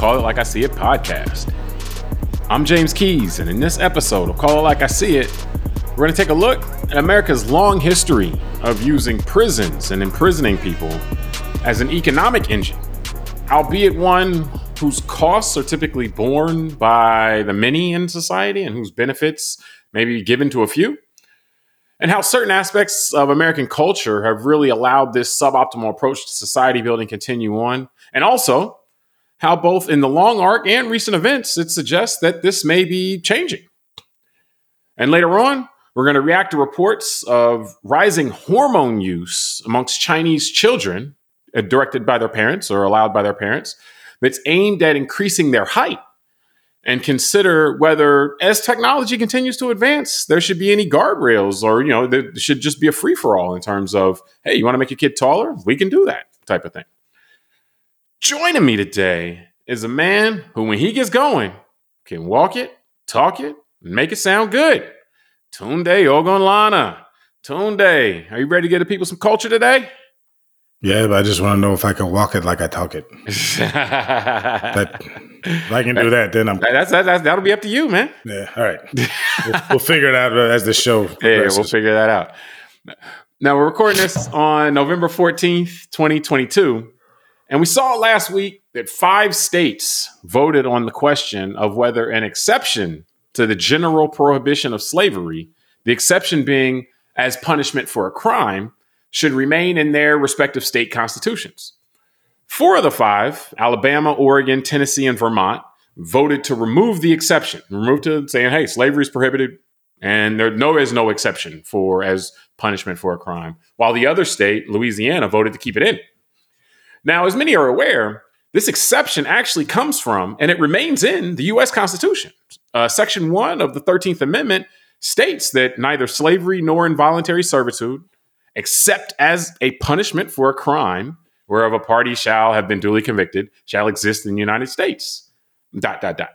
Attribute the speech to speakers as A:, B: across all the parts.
A: Call It Like I See It podcast. I'm James Keys, and in this episode of Call It Like I See It, we're going to take a look at America's long history of using prisons and imprisoning people as an economic engine, albeit one whose costs are typically borne by the many in society and whose benefits may be given to a few and how certain aspects of American culture have really allowed this suboptimal approach to society building continue on, and also how both in the long arc and recent events it suggests that this may be changing. And later on, we're going to react to reports of rising hormone use amongst Chinese children, uh, directed by their parents or allowed by their parents, that's aimed at increasing their height and consider whether as technology continues to advance there should be any guardrails or you know there should just be a free for all in terms of hey you want to make your kid taller we can do that type of thing joining me today is a man who when he gets going can walk it talk it and make it sound good tunde ogunlana tunde are you ready to get the people some culture today
B: yeah, but I just want to know if I can walk it like I talk it. that, if I can do that, then I'm.
A: That's, that's, that's, that'll be up to you, man.
B: Yeah. All right. we'll, we'll figure it out as the show.
A: Yeah, we'll figure that out. Now we're recording this on November fourteenth, twenty twenty two, and we saw last week that five states voted on the question of whether an exception to the general prohibition of slavery, the exception being as punishment for a crime should remain in their respective state constitutions. Four of the five, Alabama, Oregon, Tennessee, and Vermont, voted to remove the exception, remove to saying, hey, slavery is prohibited, and there no is no exception for as punishment for a crime. While the other state, Louisiana, voted to keep it in. Now, as many are aware, this exception actually comes from and it remains in the U.S. Constitution. Uh, Section 1 of the 13th Amendment states that neither slavery nor involuntary servitude except as a punishment for a crime whereof a party shall have been duly convicted shall exist in the United States. Dot dot dot.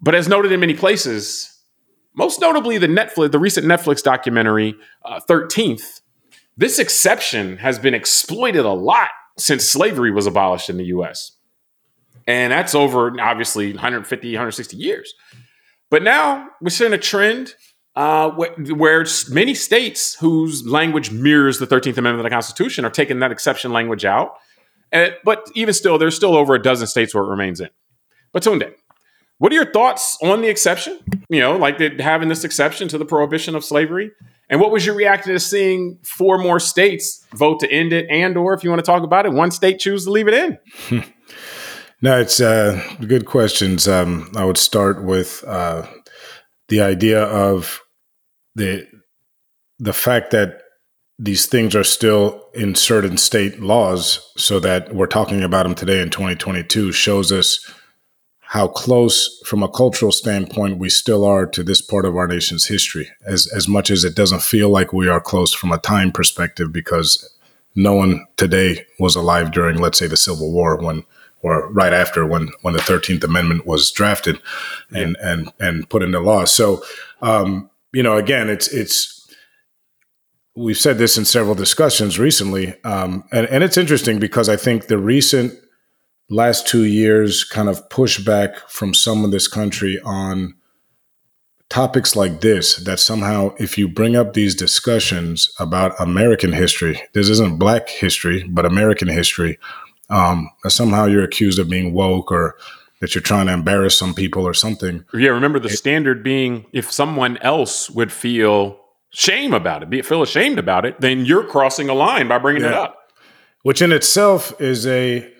A: But as noted in many places, most notably the Netflix, the recent Netflix documentary uh, Thirteenth, this exception has been exploited a lot since slavery was abolished in the U.S. And that's over obviously 150, 160 years. But now we're seeing a trend uh, where many states whose language mirrors the 13th Amendment of the Constitution are taking that exception language out. And, but even still, there's still over a dozen states where it remains in. But Tunde, what are your thoughts on the exception? You know, like having this exception to the prohibition of slavery? And what was your reaction to seeing four more states vote to end it, and or if you want to talk about it, one state choose to leave it in?
B: no, it's uh, good questions. Um, I would start with uh, the idea of the the fact that these things are still in certain state laws so that we're talking about them today in 2022 shows us how close from a cultural standpoint we still are to this part of our nation's history as as much as it doesn't feel like we are close from a time perspective because no one today was alive during let's say the civil war when or right after when when the 13th amendment was drafted and yeah. and and put into law so um, you know, again, it's it's we've said this in several discussions recently, um, and and it's interesting because I think the recent last two years kind of pushback from some of this country on topics like this that somehow if you bring up these discussions about american history this isn't black history but american history um, somehow you're accused of being woke or that you're trying to embarrass some people or something.
A: Yeah, remember the it, standard being if someone else would feel shame about it, be feel ashamed about it, then you're crossing a line by bringing yeah. it up.
B: Which in itself is a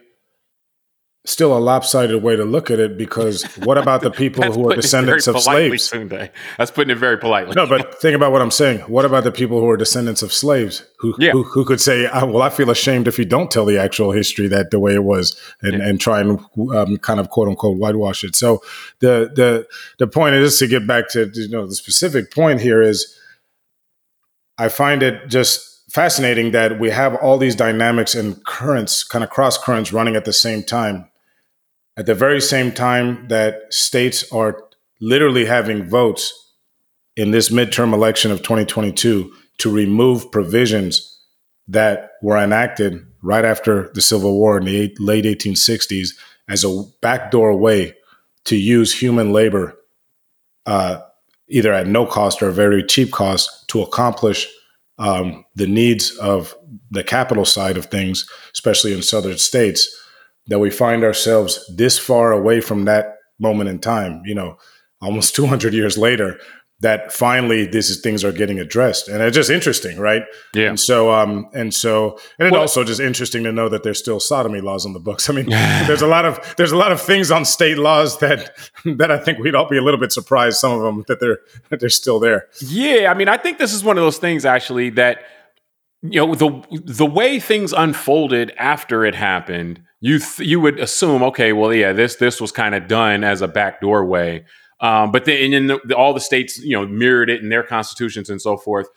B: still a lopsided way to look at it because what about the people who are descendants of slaves?
A: Tunde. That's putting it very politely.
B: No, but think about what I'm saying. What about the people who are descendants of slaves who yeah. who, who, could say, ah, "Well, I feel ashamed if you don't tell the actual history that the way it was," and, yeah. and try and um, kind of quote unquote whitewash it. So the the the point is to get back to you know the specific point here is, I find it just fascinating that we have all these dynamics and currents, kind of cross currents running at the same time at the very same time that states are literally having votes in this midterm election of 2022 to remove provisions that were enacted right after the Civil War in the eight, late 1860s as a backdoor way to use human labor, uh, either at no cost or a very cheap cost, to accomplish um, the needs of the capital side of things, especially in southern states, that we find ourselves this far away from that moment in time. You know, almost 200 years later, that finally these things are getting addressed. And it's just interesting right?
A: Yeah.
B: And so um and so and it's well, also just interesting to know that there's still sodomy laws on the books. I mean there's a lot of there's a lot of things on state laws that that i think we'd all be a little bit surprised some of them that they're that they're still there.
A: Yeah i mean i think this is one of those things actually that you know the the way things unfolded after it happened you th- you would assume okay well yeah this this was kind of done as a backdoor way um, but then the, all the states, you know, mirrored it in their constitutions and so forth.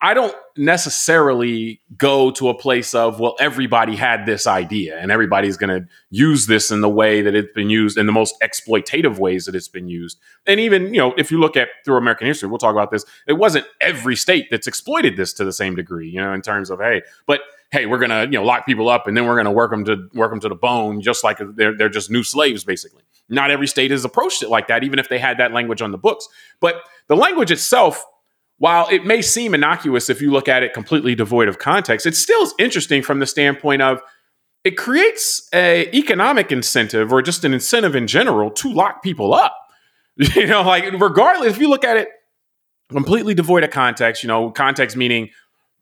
A: I don't necessarily go to a place of, well, everybody had this idea and everybody's going to use this in the way that it's been used in the most exploitative ways that it's been used. And even, you know, if you look at through American history, we'll talk about this. It wasn't every state that's exploited this to the same degree, you know, in terms of, hey, but hey, we're to, you know, lock people up and then we're to work them to work them to the bone, just like they're, they're just new slaves, basically. Not every state has approached it like that, even if they had that language on the books. But the language itself, while it may seem innocuous if you look at it completely devoid of context, it still is interesting from the standpoint of it creates a economic incentive or just an incentive in general to lock people up. You know, like regardless, if you look at it completely devoid of context, you know, context meaning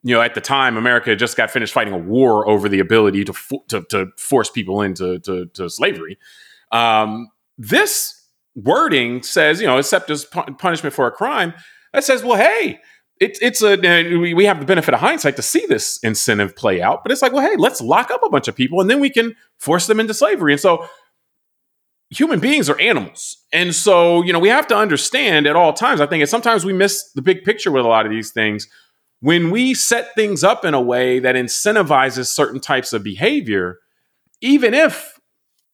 A: you know, at the time, America just got finished fighting a war over the ability to fo- to, to, force people into to, to slavery. Um, this wording says, you know, except as pu- punishment for a crime, that says, well, hey, it's it's a we have the benefit of hindsight to see this incentive play out, but it's like, well, hey, let's lock up a bunch of people and then we can force them into slavery. And so human beings are animals. And so, you know, we have to understand at all times. I think it's sometimes we miss the big picture with a lot of these things. When we set things up in a way that incentivizes certain types of behavior, even if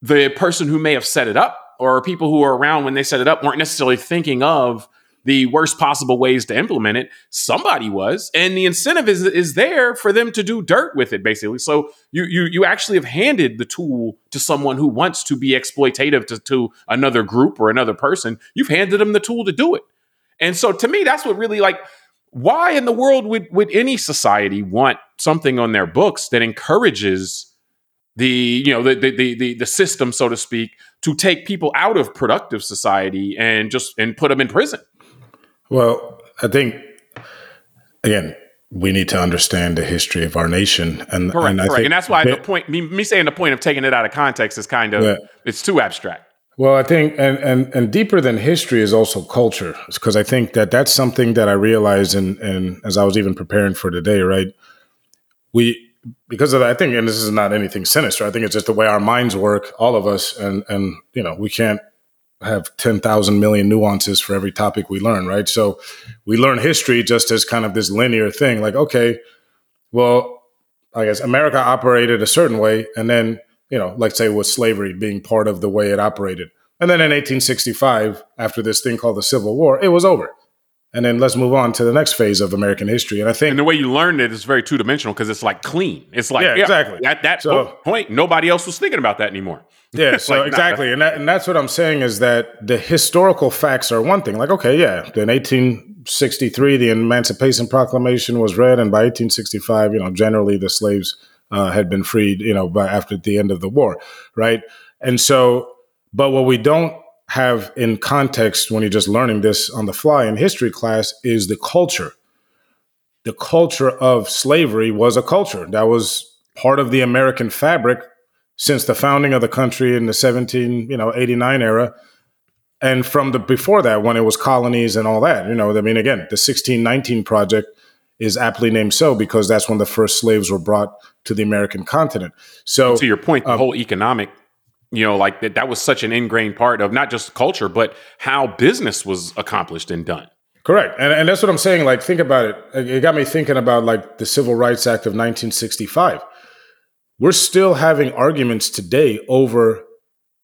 A: the person who may have set it up or people who were around when they set it up weren't necessarily thinking of the worst possible ways to implement it. Somebody was, and the incentive is is there for them to do dirt with it, basically. So you you you actually have handed the tool to someone who wants to be exploitative to, to another group or another person. You've handed them the tool to do it. And so to me, that's what really like why in the world would would any society want something on their books that encourages the you know the, the the the system so to speak to take people out of productive society and just and put them in prison
B: well i think again we need to understand the history of our nation and
A: correct,
B: and,
A: I correct. Think, and that's why the point me, me, saying the point of taking it out of context is kind of yeah. it's too abstract
B: well i think and and and deeper than history is also culture because i think that that's something that i realized and and as i was even preparing for today right we because of that, I think, and this is not anything sinister. I think it's just the way our minds work, all of us, and and you know, we can't have ten thousand million nuances for every topic we learn, right? So we learn history just as kind of this linear thing, like okay, well, I guess America operated a certain way, and then you know, like say with slavery being part of the way it operated, and then in 1865, after this thing called the Civil War, it was over and then let's move on to the next phase of American history. And I think
A: and the way you learned it is very two dimensional because it's like clean. It's like
B: yeah, yeah exactly
A: at that so, point, nobody else was thinking about that anymore.
B: Yeah, so like, exactly, nah. and that, and that's what I'm saying is that the historical facts are one thing. Like, okay, yeah, in 1863, the Emancipation Proclamation was read, and by 1865, you know, generally the slaves uh, had been freed, you know, by after the end of the war, right? And so, but what we don't have in context when you're just learning this on the fly in history class is the culture. The culture of slavery was a culture that was part of the American fabric since the founding of the country in the 17, you know, 89 era. And from the before that, when it was colonies and all that, you know, I mean, again, the 1619 project is aptly named so because that's when the first slaves were brought to the American continent. So,
A: to your point, the um, whole economic you know like that that was such an ingrained part of not just culture but how business was accomplished and done.
B: Correct. And, and that's what i'm saying like think about it. It got me thinking about like the civil rights act of 1965 we're still having arguments today over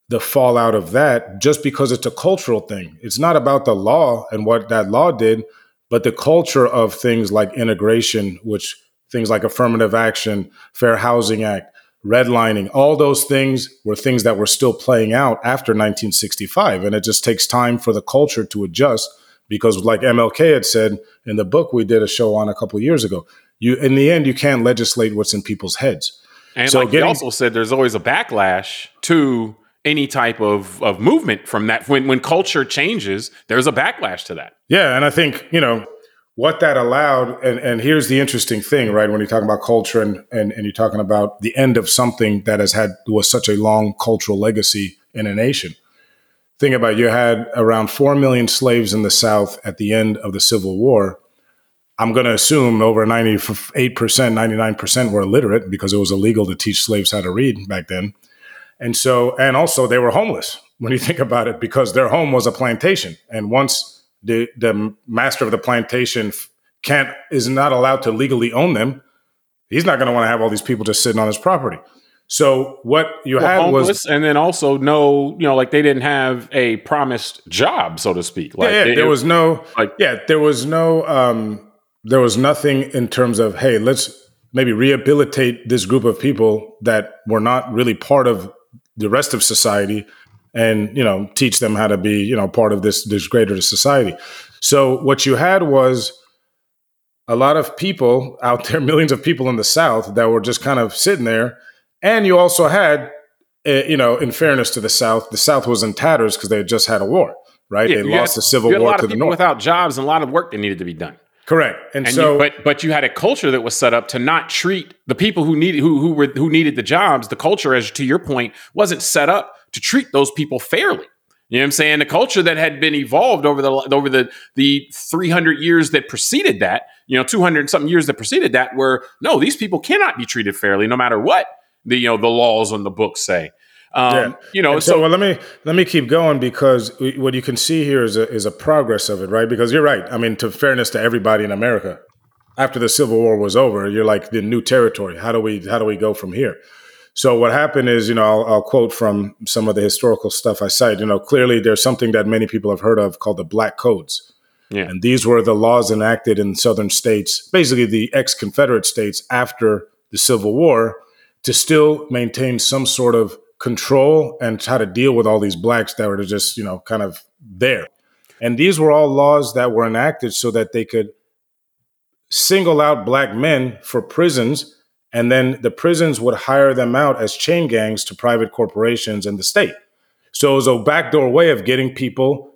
B: the fallout of that just because it's a cultural thing. It's not about the law and what that law did but the culture of things like integration which things like affirmative action, Fair Housing Act, redlining, all those things were things that were still playing out after 1965. And it just takes time for the culture to adjust because, like MLK had said in the book we did a show on a couple years ago, you in the end you can't legislate what's in people's heads.
A: And so like getting, he also said, there's always a backlash to any type of, of movement from that. When when culture changes, there's a backlash to that.
B: Yeah, and I think you know what that allowed, and, and here's the interesting thing, right? When you're talking about culture and, and, and you're talking about the end of something that has had was such a long cultural legacy in a nation. Think about it, you had around four million slaves in the South at the end of the Civil War. I'm going to assume over 98%, 99% were illiterate because it was illegal to teach slaves how to read back then. And so, and also they were homeless when you think about it because their home was a plantation. And once the the master of the plantation can't is not allowed to legally own them, he's not going to want to have all these people just sitting on his property. So what you well, had was,
A: and then also no, you know, like they didn't have a promised job, so to speak. Like
B: yeah, yeah there was no, like yeah, there was no, um, there was nothing in terms of hey, let's maybe rehabilitate this group of people that were not really part of the rest of society and you know teach them how to be you know part of this this greater society. So what you had was a lot of people out there millions of people in the south that were just kind of sitting there. And you also had uh, you know in fairness to the south the south was in tatters because they had just had a war right? Yeah, they lost had, the civil war to the north.
A: without jobs and a lot of work that needed to be done
B: correct
A: and, and so you, but but you had a culture that was set up to not treat the people who needed who who were who needed the jobs the culture as to your point wasn't set up to treat those people fairly. You know what I'm saying? The culture that had been evolved over the over the the 300 years that preceded that, you know, 200 something years that preceded that, were no, these people cannot be treated fairly, no matter what the you know the laws on the books say. Um, yeah. You know,
B: so, so, well, let me let me keep going because what you can see here is a is a progress of it, right? Because you're right. I mean, to fairness to everybody in America, after the Civil War was over, you're like the new territory. How do we how do we go from here? So what happened is, you know, I'll, I'll, quote from some of the historical stuff I cite. You know, clearly there's something that many people have heard of called the Black Codes. Yeah. And these were the laws enacted in southern states, basically the ex-Confederate states after the Civil War, to still maintain some sort of control and try to deal with all these blacks that were just, you know, kind of there. And these were all laws that were enacted so that they could single out black men for prisons and then the prisons would hire them out as chain gangs to private corporations and the state. So it was a backdoor way of getting people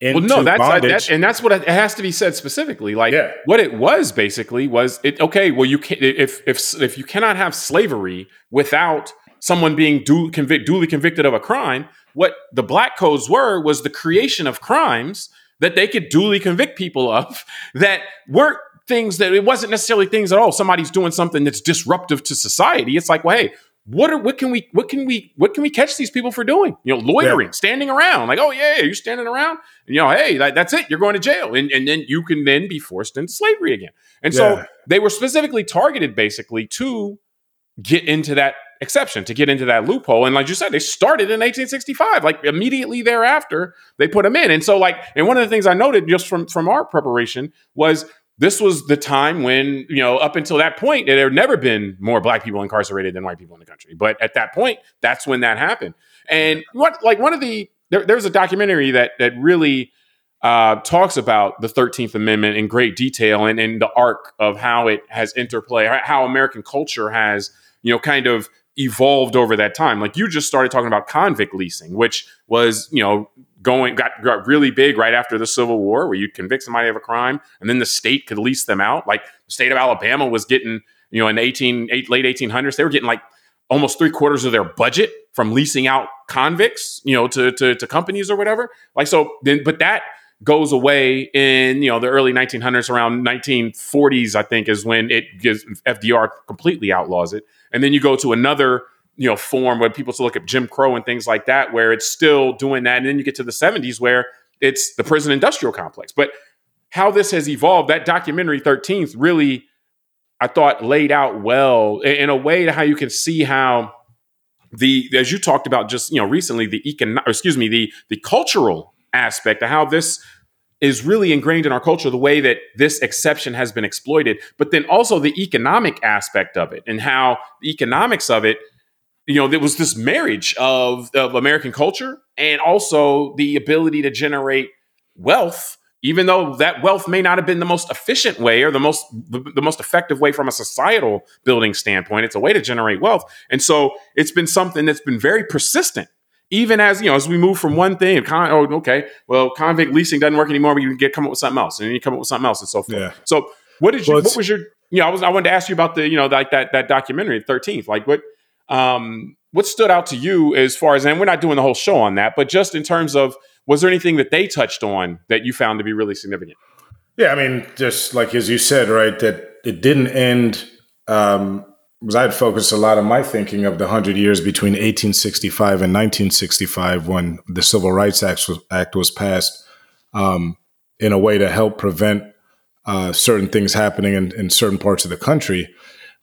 B: into well, no,
A: that's uh,
B: bondage.
A: That, and that's what it has to be said specifically. Like yeah. what it was basically was it okay? Well, you can if if if you cannot have slavery without someone being duly, convict, duly convicted of a crime. What the black codes were was the creation of crimes that they could duly convict people of that weren't things that it wasn't necessarily things at all. Somebody's doing something that's disruptive to society. It's like, well, hey, what are what can we what can we what can we catch these people for doing? You know, loitering, yeah. standing around. Like, oh yeah, you're standing around. And, you know, hey, that, that's it. You're going to jail, and and then you can then be forced into slavery again. And yeah. so they were specifically targeted, basically, to get into that exception, to get into that loophole. And like you said, they started in 1865. Like immediately thereafter, they put them in. And so, like, and one of the things I noted just from from our preparation was this was the time when, you know, up until that point, there had never been more black people incarcerated than white people in the country. But at that point, that's when that happened. And what, like, one of the, there, there's a documentary that, that really uh, talks about the 13th Amendment in great detail and, and the arc of how it has interplay, how American culture has, you know, kind of evolved over that time. Like you just started talking about convict leasing, which was, you know, going got, got really big right after the Civil War, where you'd convict somebody of a crime, and then the state could lease them out. Like the state of Alabama was getting, you know, in 18 eight, late 1800s, they were getting like almost three quarters of their budget from leasing out convicts, you know, to, to, to companies or whatever. Like so, then but that goes away in you know the early 1900s, around 1940s, I think, is when it gives FDR completely outlaws it, and then you go to another you know form where people still look at Jim Crow and things like that, where it's still doing that, and then you get to the 70s where it's the prison industrial complex. But how this has evolved, that documentary 13th really, I thought, laid out well in a way to how you can see how the as you talked about just you know recently the econ excuse me the the cultural aspect of how this is really ingrained in our culture the way that this exception has been exploited but then also the economic aspect of it and how the economics of it you know there was this marriage of, of american culture and also the ability to generate wealth even though that wealth may not have been the most efficient way or the most the, the, most effective way from a societal building standpoint. It's a way to generate wealth. And so it's been something that's been very persistent even as you know as we move from one thing con- oh okay well convict leasing doesn't work anymore we can get come up with something else and then you come up with something else and so forth yeah. so what did you well, what was your you know i was i wanted to ask you about the you know like that that documentary 13th like what um what stood out to you as far as and we're not doing the whole show on that but just in terms of was there anything that they touched on that you found to be really significant?
B: Yeah, I mean, just like as you said, right, that it didn't end. Um, because I had focused a lot of my thinking of the hundred years between 1865 and 1965 when the Civil Rights Act was, Act was passed, um, in a way to help prevent uh, certain things happening in, in certain parts of the country.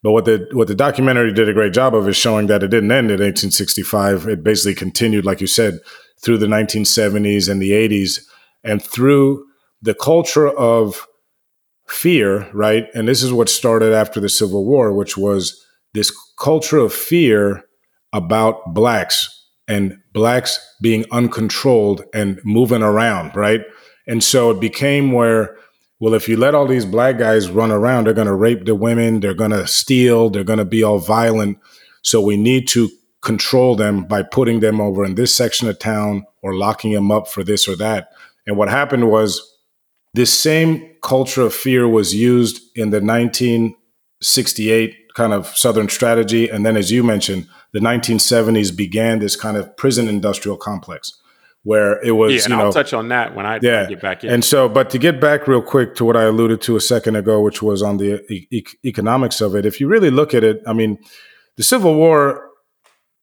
B: But what the what the documentary did a great job of is showing that it didn't end in 1865. It basically continued, like you said, through the 1970s and the 80s and through the culture of fear, right? And this is what started after the Civil War, which was this culture of fear about blacks and blacks being uncontrolled and moving around, right? And so it became where, well, if you let all these black guys run around, they're going to rape the women, they're going to steal, they're going to be all violent. So we need to control them by putting them over in this section of town or locking them up for this or that. And what happened was this same culture of fear was used in the 1968 kind of Southern strategy. And then, as you mentioned, the 1970s began this kind of prison industrial complex where it was.
A: Yeah, and
B: you
A: know, I'll touch on that when I, yeah. get back in.
B: And so, but to get back real quick to what I alluded to a second ago, which was on the e- economics of it, if you really look at it, I mean, the Civil War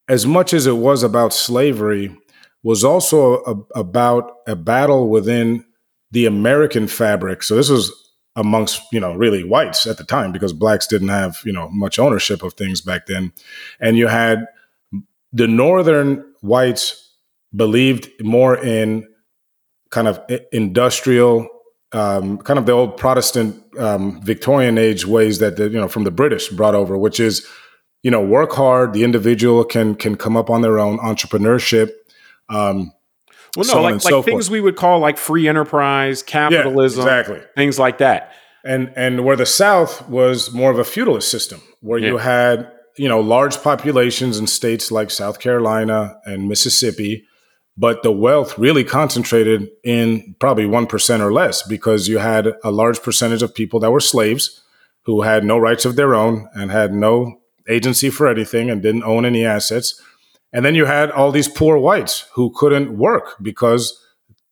B: as much as it was about slavery, was also a, about a battle within the American fabric. So this was amongst you know really whites at the time because blacks didn't have you know much ownership of things back then, and you had the northern whites believed more in kind of industrial um, kind of the old Protestant um, Victorian age ways that the, you know from the British brought over, which is you know, work hard. The individual can can come up on their own entrepreneurship. Um,
A: well, no, so like, like so things we would call like free enterprise, capitalism, yeah, exactly, things like that.
B: And and where the South was more of a feudalist system, where yeah. you had you know large populations in states like South Carolina and Mississippi, but the wealth really concentrated in probably one percent or less because you had a large percentage of people that were slaves who had no rights of their own and had no agency for anything and didn't own any assets. And then you had all these poor whites who couldn't work because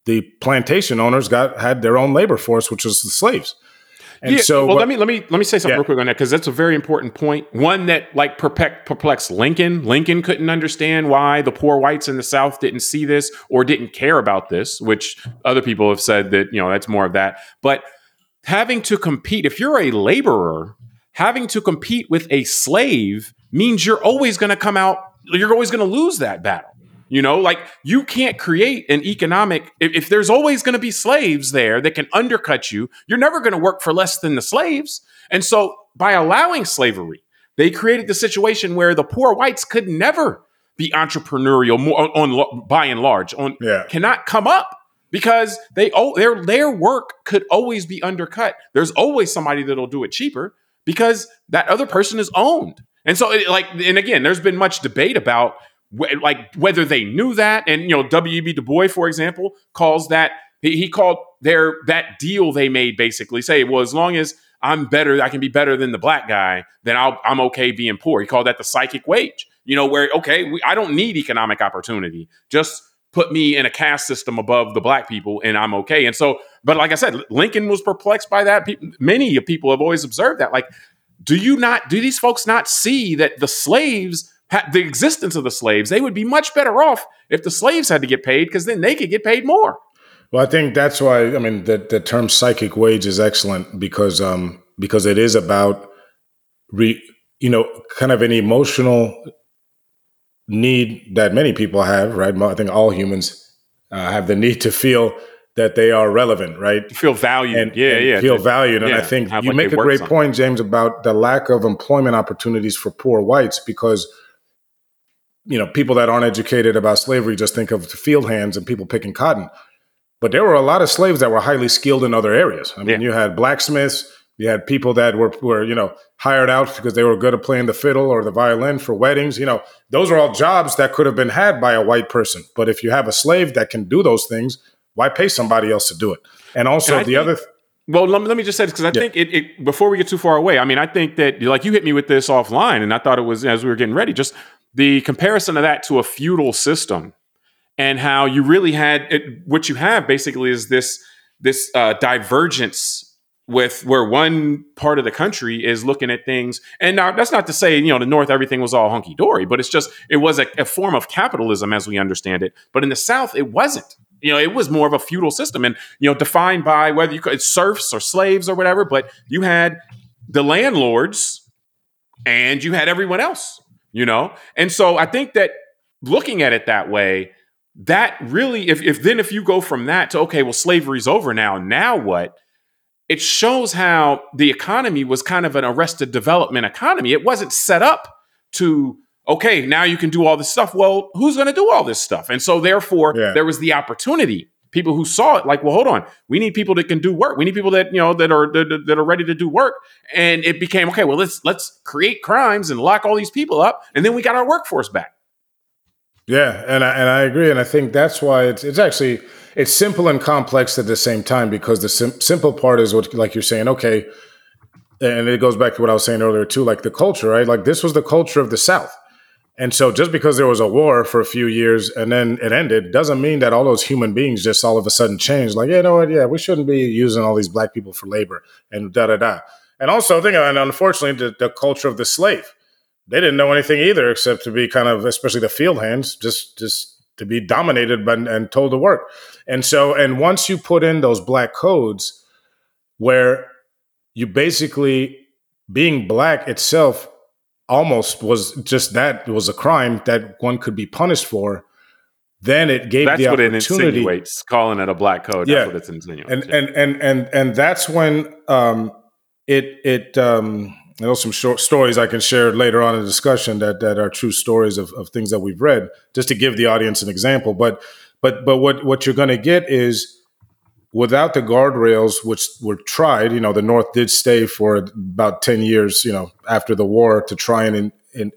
B: the plantation owners got had their own labor force, which was the slaves.
A: And yeah, so, well, what, let me let me let me say something yeah. real quick on that because that's a very important point. One that like perplexed Lincoln. Lincoln couldn't understand why the poor whites in the South didn't see this or didn't care about this, which other people have said that you know that's more of that. But having to compete, if you're a laborer having to compete with a slave means you're always going to come out, you're always going to lose that battle. You know, like you can't create an economic, if, if there's always going to be slaves there that can undercut you, you're never going to work for less than the slaves. And so by allowing slavery, they created the situation where the poor whites could never be entrepreneurial more on, on by and large on yeah. cannot come up because they oh their their work could always be undercut. There's always somebody that'll do it cheaper because that other person is owned. And so, it, like, and again, there's been much debate about wh- like whether they knew that. And you know, W.E.B. Du Bois, for example, calls that he, he called their that deal they made basically say, well, as long as I'm better, I can be better than the black guy, then I'll, I'm okay being poor. He called that the psychic wage. You know, where okay, we, I don't need economic opportunity. Just put me in a caste system above the black people and I'm okay. And so, but like I said, Lincoln was perplexed by that. many people have always observed that. Like, do you not, do these folks not see that the slaves, the existence of the slaves, they would be much better off if the slaves had to get paid because then they could get paid more.
B: Well, I think that's why, I mean, the, the term psychic wage is excellent because, um, because it is about re, you know, kind of an emotional need that many people have, right? I think all humans uh, have the need to feel that they are relevant, right?
A: Feel valued.
B: And,
A: yeah,
B: and
A: yeah.
B: Feel valued. And
A: yeah,
B: I think you
A: like
B: make a great point, James, about the lack of employment opportunities for poor whites because you know, people that aren't educated about slavery just think of field hands and people picking cotton. But there were a lot of slaves that were highly skilled in other areas. I mean,
A: Yeah.
B: you had blacksmiths, you had people that were were, you know, hired out because they were good at playing the fiddle or the violin for weddings. You know, those are all jobs that could have been had by a white person. But if you have a slave that can do those things, why pay somebody else to do it? And also
A: And
B: the
A: think-
B: other th-
A: Well, let me, let me just say this because I
B: Yeah.
A: think it, it. Before we get too far away, I mean, I think that like you hit me with this offline, and I thought it was as we were getting ready. Just the comparison of that to a feudal system, and how you really had it, what you have basically is this this uh, divergence with where one part of the country is looking at things. And now that's not to say you know the North everything was all hunky dory, but it's just it was a, a form of capitalism as we understand it. But in the South, it wasn't. You know, it was more of a feudal system, and you know, defined by whether you could serfs or slaves or whatever. But you had the landlords, and you had everyone else. You know, and so I think that looking at it that way, that really, if if then if you go from that to okay, well, slavery's over now. Now what? It shows how the economy was kind of an arrested development economy. It wasn't set up to okay, now you can do all this stuff. Well, who's going to do all this stuff? And so, therefore,
B: Yeah.
A: there was the opportunity. People who saw it, like, well, hold on, we need people that can do work. We need people that you know that are that, that are ready to do work. And it became okay. Well, let's let's create crimes and lock all these people up, and then we got our workforce back.
B: Yeah, and I, and I agree, and I think that's why it's it's actually it's simple and complex at the same time because the sim- simple part is what like you're saying, okay, and it goes back to what I was saying earlier too, like the culture, right? Like this was the culture of the South, and so just because there was a war for a few years and then it ended doesn't mean that all those human beings just all of a sudden changed. Like, you know what? Yeah, we shouldn't be using all these black people for labor and da da da. And also, think and unfortunately, the, the culture of the slave they didn't know anything either except to be kind of especially the field hands just just to be dominated by, and told to work and so and once you put in those black codes where you basically being black itself almost was just that was a crime that one could be punished for then it gave
A: That's
B: the
A: what it
B: opportunity
A: insinuates, calling it a black code.
B: Yeah.
A: That's what it's insinuating.
B: and and and and and that's when um it it um I know some short stories I can share later on in the discussion that that are true stories of, of things that we've read, just to give the audience an example. But but but what what you're going to get is without the guardrails, which were tried. You know, the North did stay for about ten years. You know, after the war to try and in, in,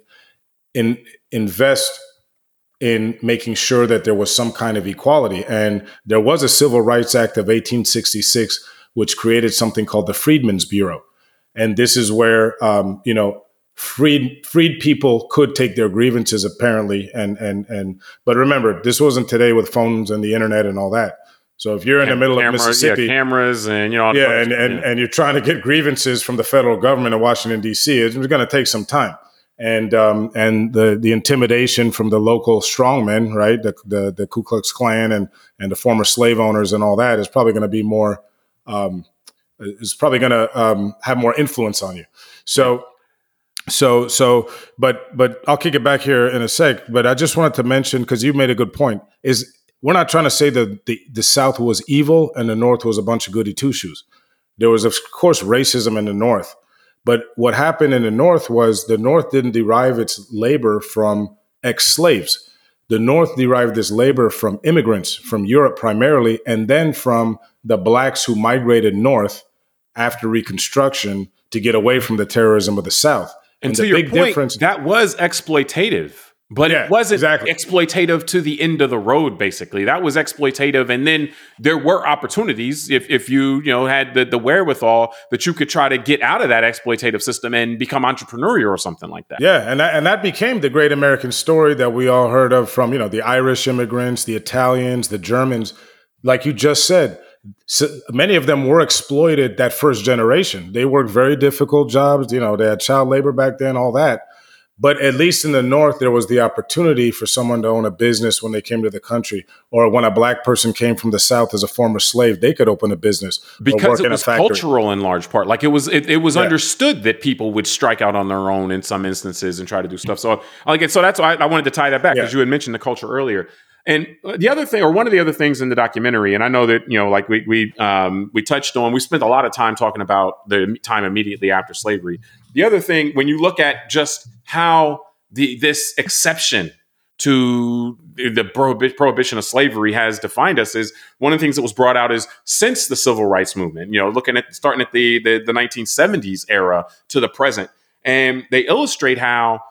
B: in invest in making sure that there was some kind of equality. And there was a Civil Rights Act of 1866, which created something called the Freedmen's Bureau. And this is where, um, you know, freed freed people could take their grievances apparently and and and but remember this wasn't today with phones and the internet and all that so if you're in the middle
A: Camera-
B: of mississippi
A: yeah, cameras, and you know,
B: yeah, and, and,
A: yeah.
B: and you're trying to get grievances from the federal government in Washington D.C. It's going to take some time, and um, and the the intimidation from the local strongmen, right, the, the the Ku Klux Klan and and the former slave owners and all that is probably going to be more um, is probably going to um, have more influence on you. So. So, so, but, but I'll kick it back here in a sec. But I just wanted to mention because you made a good point. Is we're not trying to say that the, the South was evil and the North was a bunch of goody two shoes. There was, of course, racism in the North. But what happened in the North was the North didn't derive its labor from ex slaves. The North derived this labor from immigrants from Europe primarily, and then from the blacks who migrated north after Reconstruction to get away from the terrorism of the South.
A: And,
B: And
A: to
B: the
A: your
B: big
A: point,
B: difference-
A: that was exploitative, but
B: Yeah,
A: it wasn't
B: exactly.
A: exploitative to the end of the road. Basically, that was exploitative, and then there were opportunities if if you you know had the the wherewithal that you could try to get out of that exploitative system and become entrepreneurial or something like that.
B: Yeah, and that, and that became the great American story that we all heard of from you know the Irish immigrants, the Italians, the Germans. Like you just said, so many of them were exploited that first generation. They worked very difficult jobs. You know, they had child labor back then, all that. But at least in the North, there was the opportunity for someone to own a business when they came to the country, or when a black person came from the South as a former slave, they could open a business
A: because it was cultural in large part. Like it was, it, it was
B: Yeah.
A: understood that people would strike out on their own in some instances and try to do stuff. So, like, so that's why I, I wanted to tie that back because
B: Yeah.
A: you had mentioned the culture earlier. And the other thing, or one of the other things in the documentary, and I know that you know, like we we um, we touched on, we spent a lot of time talking about the time immediately after slavery. The other thing, when you look at just how the this exception to the prohibition of slavery has defined us is one of the things that was brought out is since the civil rights movement you know looking at starting at the, the, the 1970s era to the present. And they illustrate how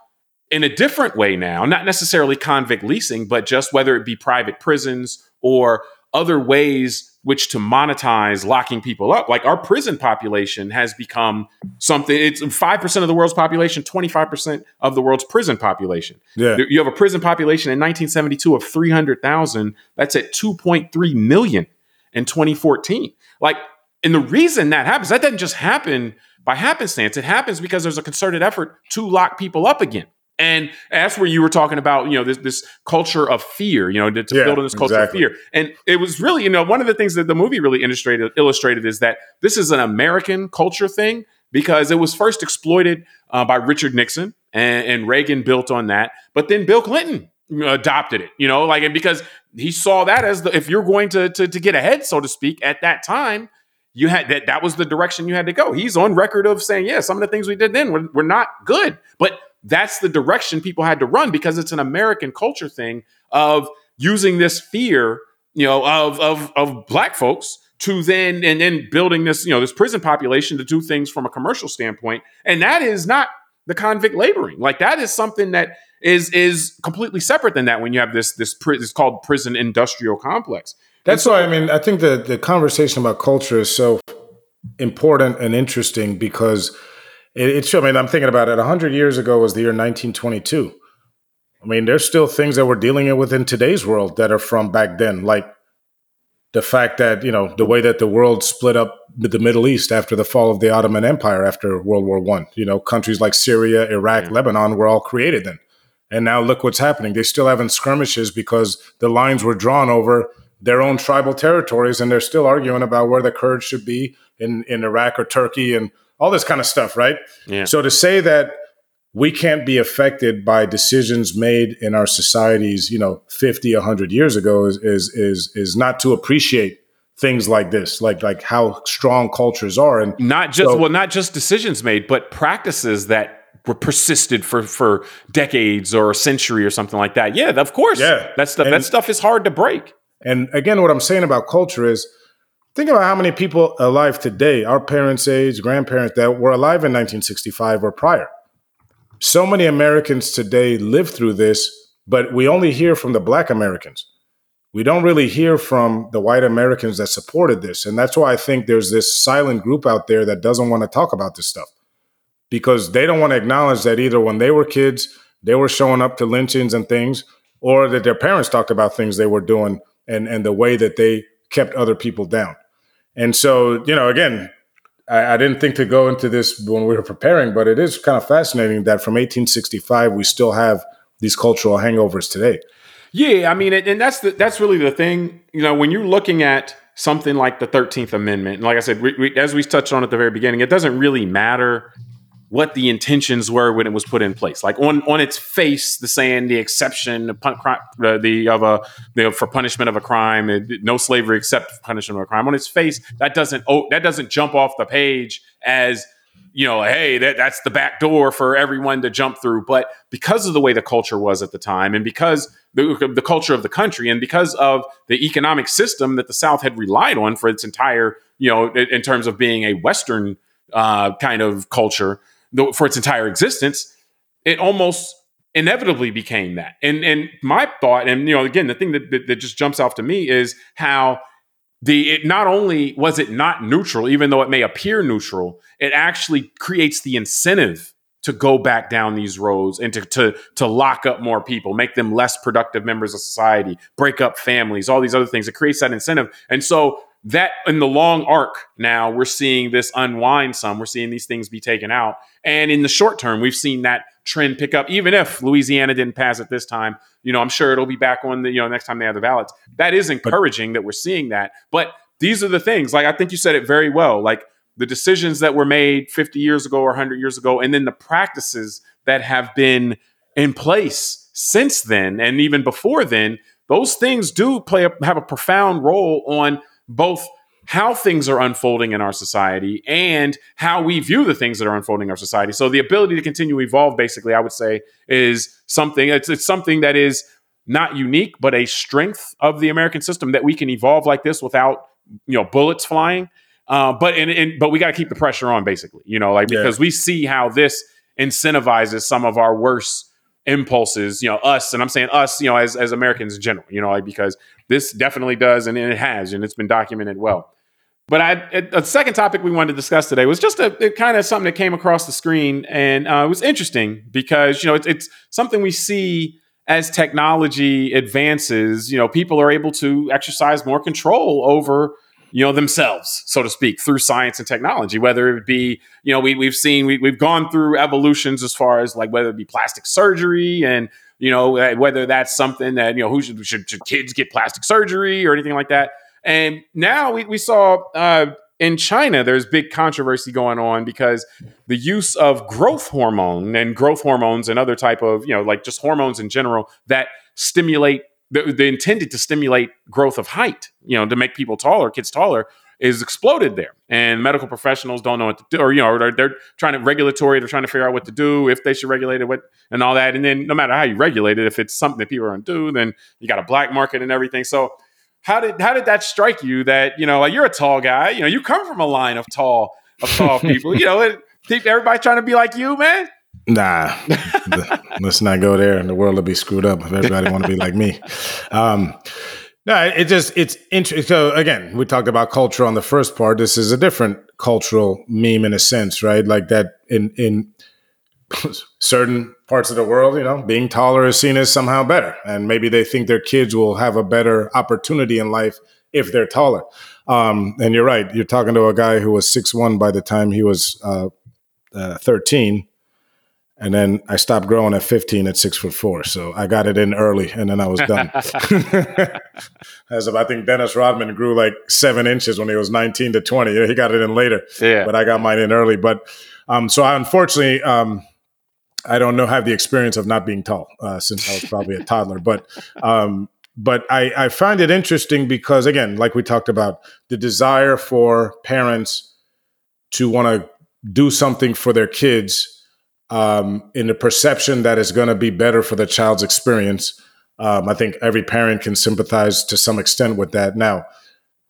A: in a different way now not necessarily convict leasing but just whether it be private prisons or other ways which to monetize locking people up. Like our prison population has become something. It's five percent of the world's population, twenty five percent of the world's prison population.
B: Yeah,
A: you have a prison population in 1972 of 300,000. That's at 2.3 million in 2014. Like, and the reason that happens, that doesn't just happen by happenstance. It happens because there's a concerted effort to lock people up again. And that's where you were talking about, you know, this this culture of fear, you know, to, to yeah, build on this culture exactly. of fear. And it was really, you know, one of the things that the movie really illustrated illustrated is that this is an American culture thing because it was first exploited uh, by Richard Nixon and, and Reagan built on that, but then Bill Clinton adopted it, you know, like and because he saw that as the if you're going to, to to get ahead, so to speak, at that time, you had that that was the direction you had to go. He's on record of saying, yeah, some of the things we did then were, were not good, but that's the direction people had to run because it's an American culture thing of using this fear, you know, of of of black folks to then and then building this, you know, this prison population to do things from a commercial standpoint. And that is not the convict laboring. Like that is something that is is completely separate than that when you have this this it's called prison industrial complex.
B: That's so, why I mean I think the the conversation about culture is so important and interesting because it, it's, true. I mean, I'm thinking about it. 100 years ago was the year 1922. I mean, there's still things that we're dealing with in today's world that are from back then, like the fact that, you know, the way that the world split up the Middle East after the fall of the Ottoman Empire after World War One. You know, countries like Syria, Iraq, yeah. Lebanon were all created then. And now look what's happening. They still having skirmishes because the lines were drawn over their own tribal territories, and they're still arguing about where the Kurds should be in, in Iraq or Turkey and all this kind of stuff, right?
A: Yeah.
B: So to say that we can't be affected by decisions made in our societies, you know, 50, 100 years ago is, is, is, is not to appreciate things like this, like, like how strong cultures are. And
A: not just, so, well, not just decisions made, but practices that were persisted for, for decades or a century or something like that. Yeah, of course.
B: Yeah.
A: That stuff, and, that stuff is hard to break.
B: And again, what I'm saying about culture is, Think about how many people alive today, our parents' age, grandparents that were alive in 1965 or prior. So many Americans today live through this, but we only hear from the black Americans. We don't really hear from the white Americans that supported this. And that's why I think there's this silent group out there that doesn't want to talk about this stuff because they don't want to acknowledge that either when they were kids, they were showing up to lynchings and things, or that their parents talked about things they were doing and, and the way that they kept other people down. And so, you know, again, I, I, didn't think to go into this when we were preparing, but it is kind of fascinating that from 1865 we still have these cultural hangovers today.
A: Yeah, I mean, and that's the, that's really the thing. You know, when you're looking at something like the Thirteenth Amendment, and like I said, we, we, as we touched on at the very beginning, it doesn't really matter what the intentions were when it was put in place. Like on on its face, the saying the exception the, pun- uh, the of a the, for punishment of a crime, no slavery except punishment of a crime. On its face, that doesn't oh, that doesn't jump off the page as you know, hey, that, that's the back door for everyone to jump through. But because of the way the culture was at the time, and because the, the culture of the country, and because of the economic system that the South had relied on for its entire, you know, in, in terms of being a Western uh, kind of culture, for its entire existence, it almost inevitably became that. And and my thought, and you know, again, the thing that, that, that just jumps off to me is how the it not only was it not neutral, even though it may appear neutral, it actually creates the incentive to go back down these roads and to, to to lock up more people, make them less productive members of society, break up families, all these other things. It creates that incentive. And so that in the long arc now we're seeing this unwind some. We're seeing these things be taken out. And in the short term we've seen that trend pick up even if louisiana didn't pass it this time. You know i'm sure it'll be back on the you know next time they have the ballots. That is encouraging that we're seeing that. But these are the things like i think you said it very well like the decisions that were made 50 years ago or 100 years ago and then the practices that have been in place since then and even before then those things do play a, have a profound role on both how things are unfolding in our society and how we view the things that are unfolding in our society. So the ability to continue to evolve, basically, I would say, is something. It's, it's something that is not unique, but a strength of the American system that we can evolve like this without you know bullets flying. Uh, but and, and but we got to keep the pressure on, basically. You know, like because yeah. we see how this incentivizes some of our worst impulses, you know, us, and I'm saying us, you know, as, as Americans in general, you know, like because this definitely does, and it has, and it's been documented well. But I, a second topic we wanted to discuss today was just a, a kind of something that came across the screen, and uh, it was interesting because you know it's, it's something we see as technology advances. You know, people are able to exercise more control over you know themselves so to speak through science and technology whether it be you know we, we've seen we, we've gone through evolutions as far as like whether it be plastic surgery and you know uh, whether that's something that you know who should, should, should kids get plastic surgery or anything like that. And now we, we saw uh, in China, there's big controversy going on because the use of growth hormone and growth hormones and other type of, you know, like just hormones in general that stimulate they intended to stimulate growth of height, you know, to make people taller, kids taller, is exploded there. And medical professionals don't know what to do, or you know, they're, they're, trying to regulatory, they're trying to figure out what to do, if they should regulate it, what and all that. And then no matter how you regulate it, if it's something that people are going to do, then you got a black market and everything. So how did how did that strike you? That you know, like you're a tall guy, you know, you come from a line of tall of tall people, you know, everybody trying to be like you, man.
B: Nah, let's not go there, and the world will be screwed up if everybody want to be like me. Um, no, it just it's interesting. So again, we talked about culture on the first part. This is a different cultural meme in a sense, right? Like that in in certain parts of the world, you know, being taller is seen as somehow better, and maybe they think their kids will have a better opportunity in life if they're taller. Um, and you're right. You're talking to a guy who was six one by the time he was uh, uh, 13 and then I stopped growing at 15 at six foot four. So I got it in early and then I was done. As of, I think Dennis Rodman grew like seven inches when he was 19 to 20. He got it in later, yeah. but I got mine in early. But um, so I unfortunately, um, I don't know, have the experience of not being tall uh, since I was probably a toddler. But um, but I, I find it interesting because, again, like we talked about, the desire for parents to want to do something for their kids um, in the perception that it's going to be better for the child's experience. Um, I think every parent can sympathize to some extent with that. Now,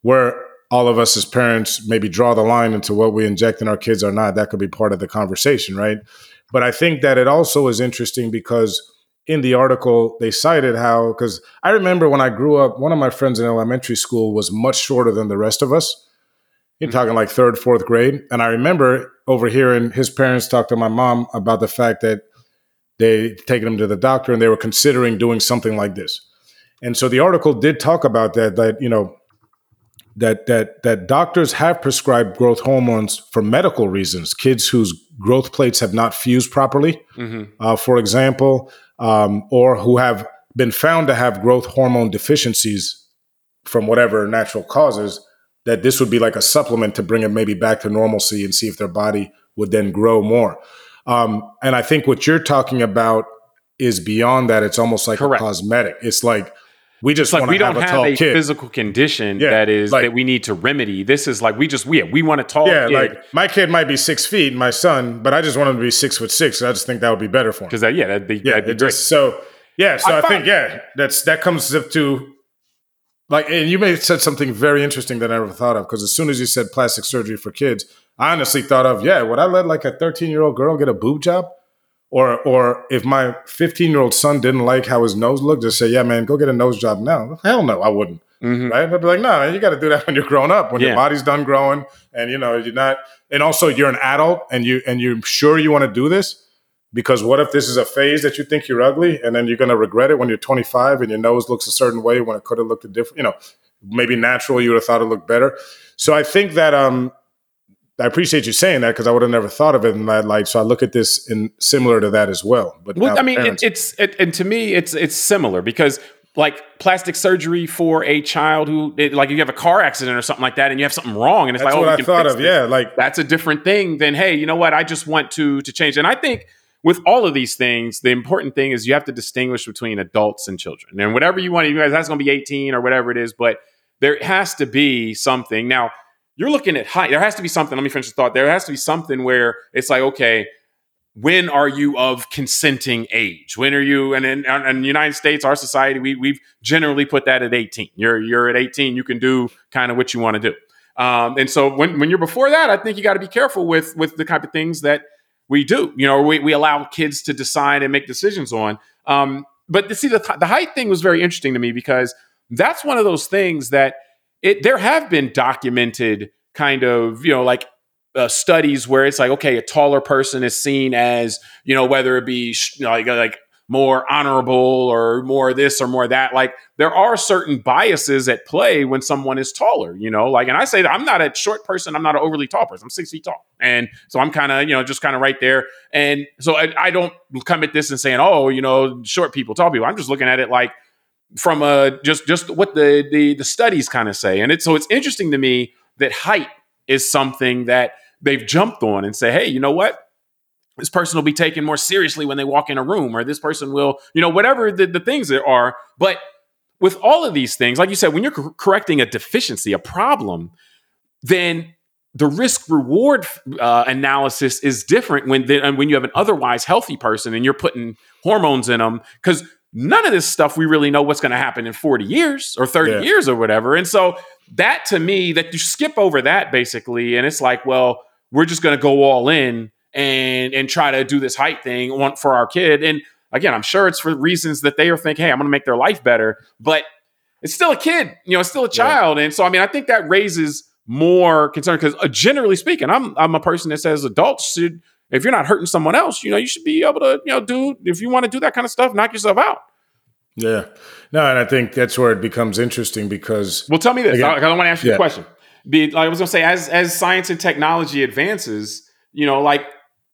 B: where all of us as parents maybe draw the line into what we inject in our kids or not, that could be part of the conversation, right? But I think that it also is interesting because in the article they cited how because I remember when I grew up, one of my friends in elementary school was much shorter than the rest of us. You're talking like third, fourth grade. And I remember overhearing his parents talk to my mom about the fact that they taken him to the doctor and they were considering doing something like this. And so the article did talk about that, that, you know, that that that doctors have prescribed growth hormones for medical reasons. Kids whose growth plates have not fused properly, mm-hmm. uh, for example, um, or who have been found to have growth hormone deficiencies from whatever natural causes that this would be like a supplement to bring them maybe back to normalcy and see if their body would then grow more. Um, and I think what you're talking about is beyond that. It's almost like Correct. a cosmetic. It's like we just
A: like we don't
B: have,
A: have
B: a,
A: a physical condition yeah, that is like, that we need to remedy. This is like we just we we want to talk.
B: Yeah, kid. like my kid might be six feet, my son, but I just want him to be six foot six. I just think that would be better for him.
A: Because that yeah, that'd be yeah, that'd be great.
B: Just, so yeah, so I, I think yeah, that's that comes up to like, and you may have said something very interesting that I never thought of because as soon as you said plastic surgery for kids, I honestly thought of, yeah, would I let like a 13 year old girl get a boob job? Or, or if my 15 year old son didn't like how his nose looked, just say, yeah, man, go get a nose job now. Hell no, I wouldn't. Mm-hmm. Right? I'd be like, no, you got to do that when you're grown up, when yeah. your body's done growing, and you know you're not, and also you're an adult, and you and you're sure you want to do this because what if this is a phase that you think you're ugly and then you're going to regret it when you're 25 and your nose looks a certain way when it could have looked a different, you know, maybe natural, you would have thought it looked better. So I think that, um, I appreciate you saying that because I would have never thought of it in that light. So I look at this in similar to that as well. But
A: well, I mean, it, it's it, and to me, it's it's similar because like plastic surgery for a child who it, like you have a car accident or something like that and you have something wrong and it's
B: that's
A: like
B: oh I thought of
A: this.
B: yeah like
A: that's a different thing than hey you know what I just want to to change and I think with all of these things, the important thing is you have to distinguish between adults and children. And whatever you want, you guys, that's going to be 18 or whatever it is, but there has to be something. Now, you're looking at height. There has to be something. Let me finish the thought. There has to be something where it's like, okay, when are you of consenting age? When are you? And in, in, the United States, our society, we, we've generally put that at 18. You're you're at 18. You can do kind of what you want to do. Um, and so when, when you're before that, I think you got to be careful with with the type of things that we do. You know, we, we allow kids to decide and make decisions on. Um, but to see the the height thing was very interesting to me because that's one of those things that it there have been documented kind of you know like uh, studies where it's like okay a taller person is seen as you know whether it be you know, like like more honorable or more this or more that. Like there are certain biases at play when someone is taller, you know, like, and I say that I'm not a short person. I'm not an overly tall person. I'm six feet tall. And so I'm kind of, you know, just kind of right there. And so I, I, don't come at this and saying, oh, you know, short people, tall people. I'm just looking at it like from a, just, just what the, the, the studies kind of say. And it's, so it's interesting to me that height is something that they've jumped on and say, hey, you know what? This person will be taken more seriously when they walk in a room, or this person will, you know, whatever the, the things there are. But with all of these things, like you said, when you're co- correcting a deficiency, a problem, then the risk reward uh, analysis is different when the, when you have an otherwise healthy person and you're putting hormones in them because none of this stuff we really know what's going to happen in 40 years or 30 yeah. years or whatever. And so that to me that you skip over that basically and it's like, well, we're just going to go all in and and try to do this height thing on for our kid. And again, I'm sure it's for reasons that they are thinking, hey, I'm going to make their life better, but it's still a kid, you know, it's still a child. Yeah. And so, I mean, I think that raises more concern because uh, generally speaking, I'm I'm a person that says adults should, if you're not hurting someone else, you know, you should be able to, you know, do if you want to do that kind of stuff, knock yourself out.
B: Yeah, no, and I think that's where it becomes interesting because.
A: Well, tell me this. Again, I, I want to ask you yeah. a question. Be, like I was going to say, as as science and technology advances, you know, like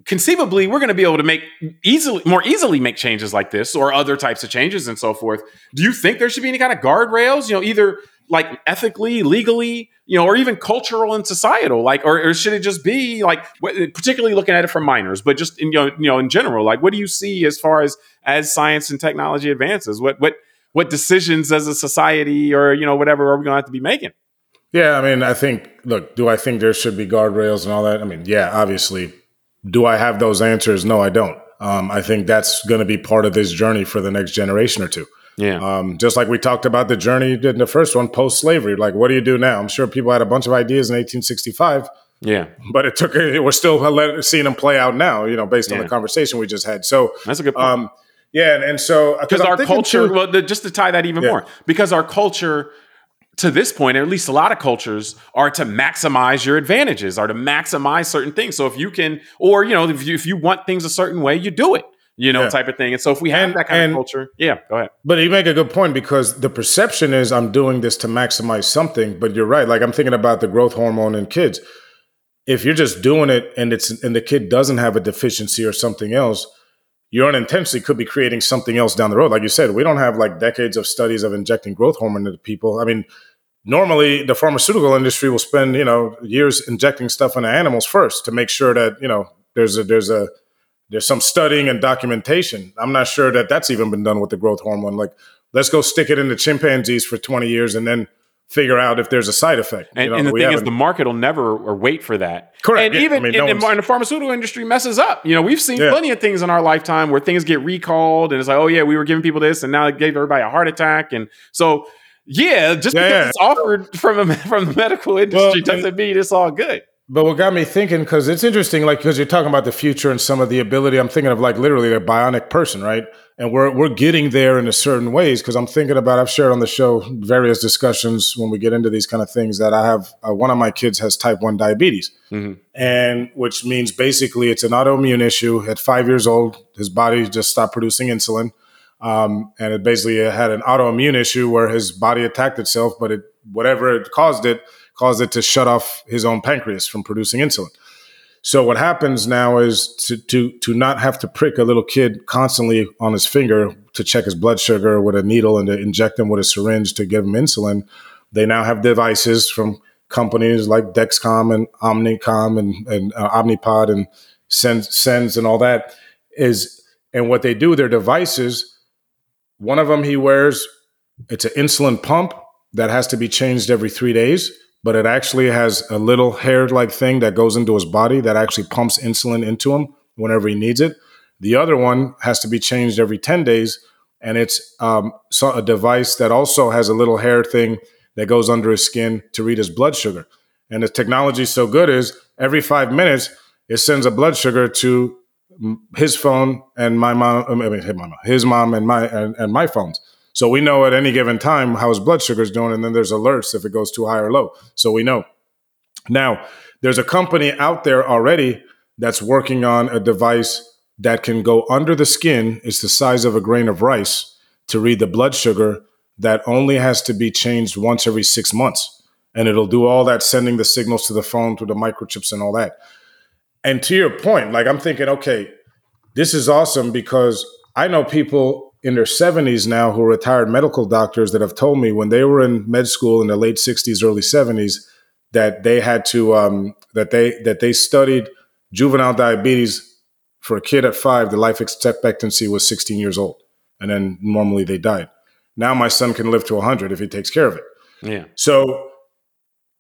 A: conceivably we're going to be able to make easily more easily make changes like this or other types of changes and so forth. Do you think there should be any kind of guardrails you know either like ethically legally you know or even cultural and societal? Like or, or should it just be like particularly looking at it from minors but just in, you know you know in general like what do you see as far as as science and technology advances? What what what decisions as a society or you know whatever are we going to have to be making?
B: Yeah i mean i think look do i think there should be guardrails and all that? I mean yeah obviously do I have those answers? No, I don't. Um, I think that's going to be part of this journey for the next generation or two.
A: Yeah.
B: Um, just like we talked about the journey in the first one, post slavery. Like, what do you do now? I'm sure people had a bunch of ideas in 1865.
A: Yeah.
B: But it took, it we're still seeing them play out now, you know, based yeah. on the conversation we just had. So
A: that's a good point. Um,
B: yeah. And, and so,
A: because our culture, too, well, the, just to tie that even yeah. more, because our culture to this point, or at least a lot of cultures are to maximize your advantages, are to maximize certain things. So if you can, or you know, if you, if you want things a certain way, you do it, you know, yeah. type of thing. And so if we have and, that kind and, of culture, yeah, go ahead.
B: But you make a good point because the perception is I'm doing this to maximize something. But you're right. Like I'm thinking about the growth hormone in kids. If you're just doing it and it's and the kid doesn't have a deficiency or something else, you unintentionally could be creating something else down the road. Like you said, we don't have like decades of studies of injecting growth hormone into people. I mean, normally the pharmaceutical industry will spend you know years injecting stuff into animals first to make sure that you know there's a there's a there's some studying and documentation. I'm not sure that that's even been done with the growth hormone. Like let's go stick it into chimpanzees for 20 years and then figure out if there's a side effect
A: and, you know, and the thing is the market will never or wait for that.
B: Correct.
A: And yeah, even I mean, no and, the pharmaceutical industry messes up. You know we've seen yeah. plenty of things in our lifetime where things get recalled and it's like oh yeah we were giving people this and now it gave everybody a heart attack. And so yeah, just yeah, because yeah. it's offered from a, from the medical industry well, doesn't mean it's all good.
B: But what got me thinking, because it's interesting, like because you're talking about the future and some of the ability. I'm thinking of like literally a bionic person, right? And we're we're getting there in a certain ways. Because I'm thinking about I've shared on the show various discussions when we get into these kind of things that I have. Uh, one of my kids has type one diabetes, mm-hmm. and which means basically it's an autoimmune issue. At five years old, his body just stopped producing insulin. Um, and it basically had an autoimmune issue where his body attacked itself, but it whatever it caused it caused it to shut off his own pancreas from producing insulin. So what happens now is to to to not have to prick a little kid constantly on his finger to check his blood sugar with a needle and to inject him with a syringe to give him insulin. They now have devices from companies like Dexcom and Omnicom and, and uh, Omnipod and Sense and all that is and what they do their devices one of them he wears it's an insulin pump that has to be changed every 3 days but it actually has a little hair like thing that goes into his body that actually pumps insulin into him whenever he needs it the other one has to be changed every 10 days and it's um, so a device that also has a little hair thing that goes under his skin to read his blood sugar. And the technology is so good is every five minutes it sends a blood sugar to his phone and my mom, I mean, his mom, his mom and my and, and my phones. So we know at any given time how his blood sugar is doing, and then there's alerts if it goes too high or low. So we know. Now, there's a company out there already that's working on a device that can go under the skin, it's the size of a grain of rice, to read the blood sugar that only has to be changed once every six months. And it'll do all that, sending the signals to the phone through the microchips and all that. And to your point, like I'm thinking, okay, this is awesome because I know people in their 70s now who are retired medical doctors that have told me when they were in med school in the late 60s, early 70s, that they had to um, that they that they studied juvenile diabetes for a kid at five, the life expectancy was 16 years old. And then normally they died. Now my son can live to 100 if he takes care of it.
A: Yeah.
B: So,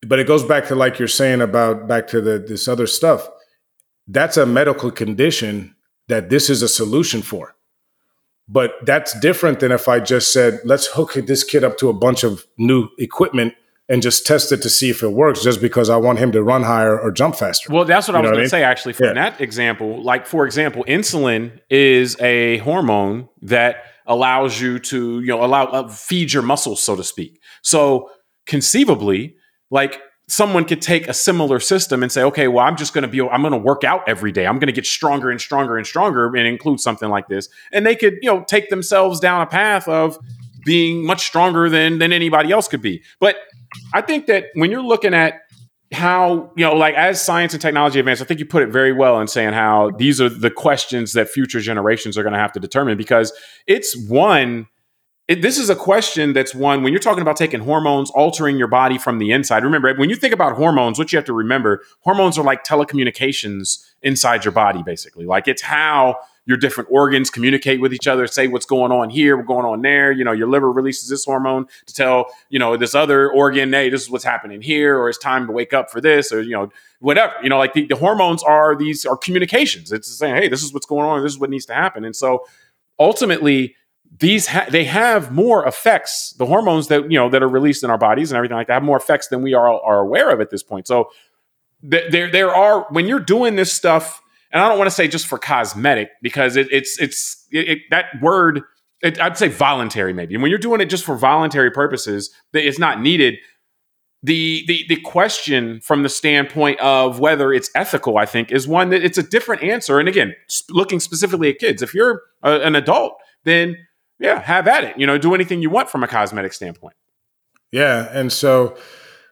B: but it goes back to like you're saying about back to the this other stuff. That's a medical condition that this is a solution for. But that's different than if I just said, let's hook this kid up to a bunch of new equipment and just test it to see if it works just because I want him to run higher or jump faster.
A: Well, that's what you I was going to say actually for yeah. that example. Like, for example, insulin is a hormone that allows you to, you know, allow uh, feed your muscles, so to speak. So conceivably, like someone could take a similar system and say, okay, well, I'm just going to be, I'm going to work out every day. I'm going to get stronger and stronger and stronger and include something like this. And they could, you know, take themselves down a path of being much stronger than than anybody else could be. But I think that when you're looking at how you know like as science and technology advance i think you put it very well in saying how these are the questions that future generations are going to have to determine because it's one it, this is a question that's one when you're talking about taking hormones altering your body from the inside remember when you think about hormones what you have to remember hormones are like telecommunications inside your body basically like it's how your different organs communicate with each other, say what's going on here, what's going on there. You know, your liver releases this hormone to tell, you know, this other organ, hey, this is what's happening here, or it's time to wake up for this, or, you know, whatever. You know, like the, the hormones are these are communications. It's saying, hey, this is what's going on, this is what needs to happen. And so ultimately, these ha- they have more effects the hormones that you know that are released in our bodies and everything like that have more effects than we are are aware of at this point so th- there there are when you're doing this stuff and I don't want to say just for cosmetic because it, it's it's it, it, that word. I'd say voluntary maybe. And when you're doing it just for voluntary purposes, that it's not needed. The, the the question from the standpoint of whether it's ethical, I think, is one that it's a different answer. And again, looking specifically at kids, if you're a, an adult, then yeah, have at it. You know, do anything you want from a cosmetic standpoint.
B: Yeah, and so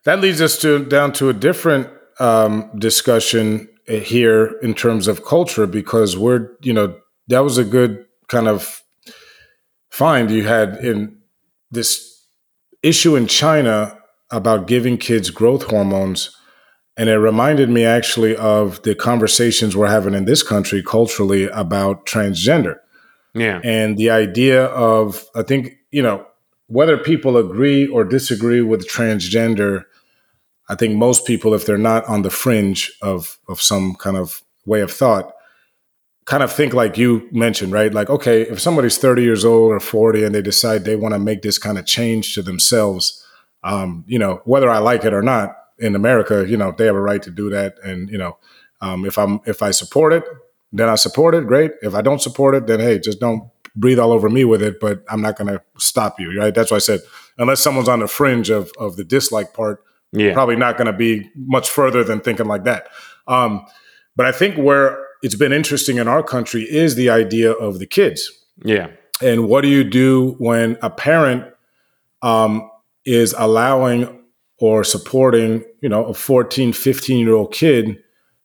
B: that leads us to down to a different um, discussion here in terms of culture because we're you know that was a good kind of find you had in this issue in China about giving kids growth hormones and it reminded me actually of the conversations we're having in this country culturally about transgender
A: yeah
B: and the idea of i think you know whether people agree or disagree with transgender I think most people, if they're not on the fringe of of some kind of way of thought, kind of think like you mentioned, right? Like, okay, if somebody's 30 years old or 40 and they decide they want to make this kind of change to themselves, um, you know, whether I like it or not, in America, you know, they have a right to do that. And, you know, um, if I'm if I support it, then I support it, great. If I don't support it, then hey, just don't breathe all over me with it, but I'm not gonna stop you, right? That's why I said unless someone's on the fringe of of the dislike part, yeah. probably not going to be much further than thinking like that. Um, but I think where it's been interesting in our country is the idea of the kids.
A: Yeah.
B: And what do you do when a parent um, is allowing or supporting, you know, a 14, 15 year old kid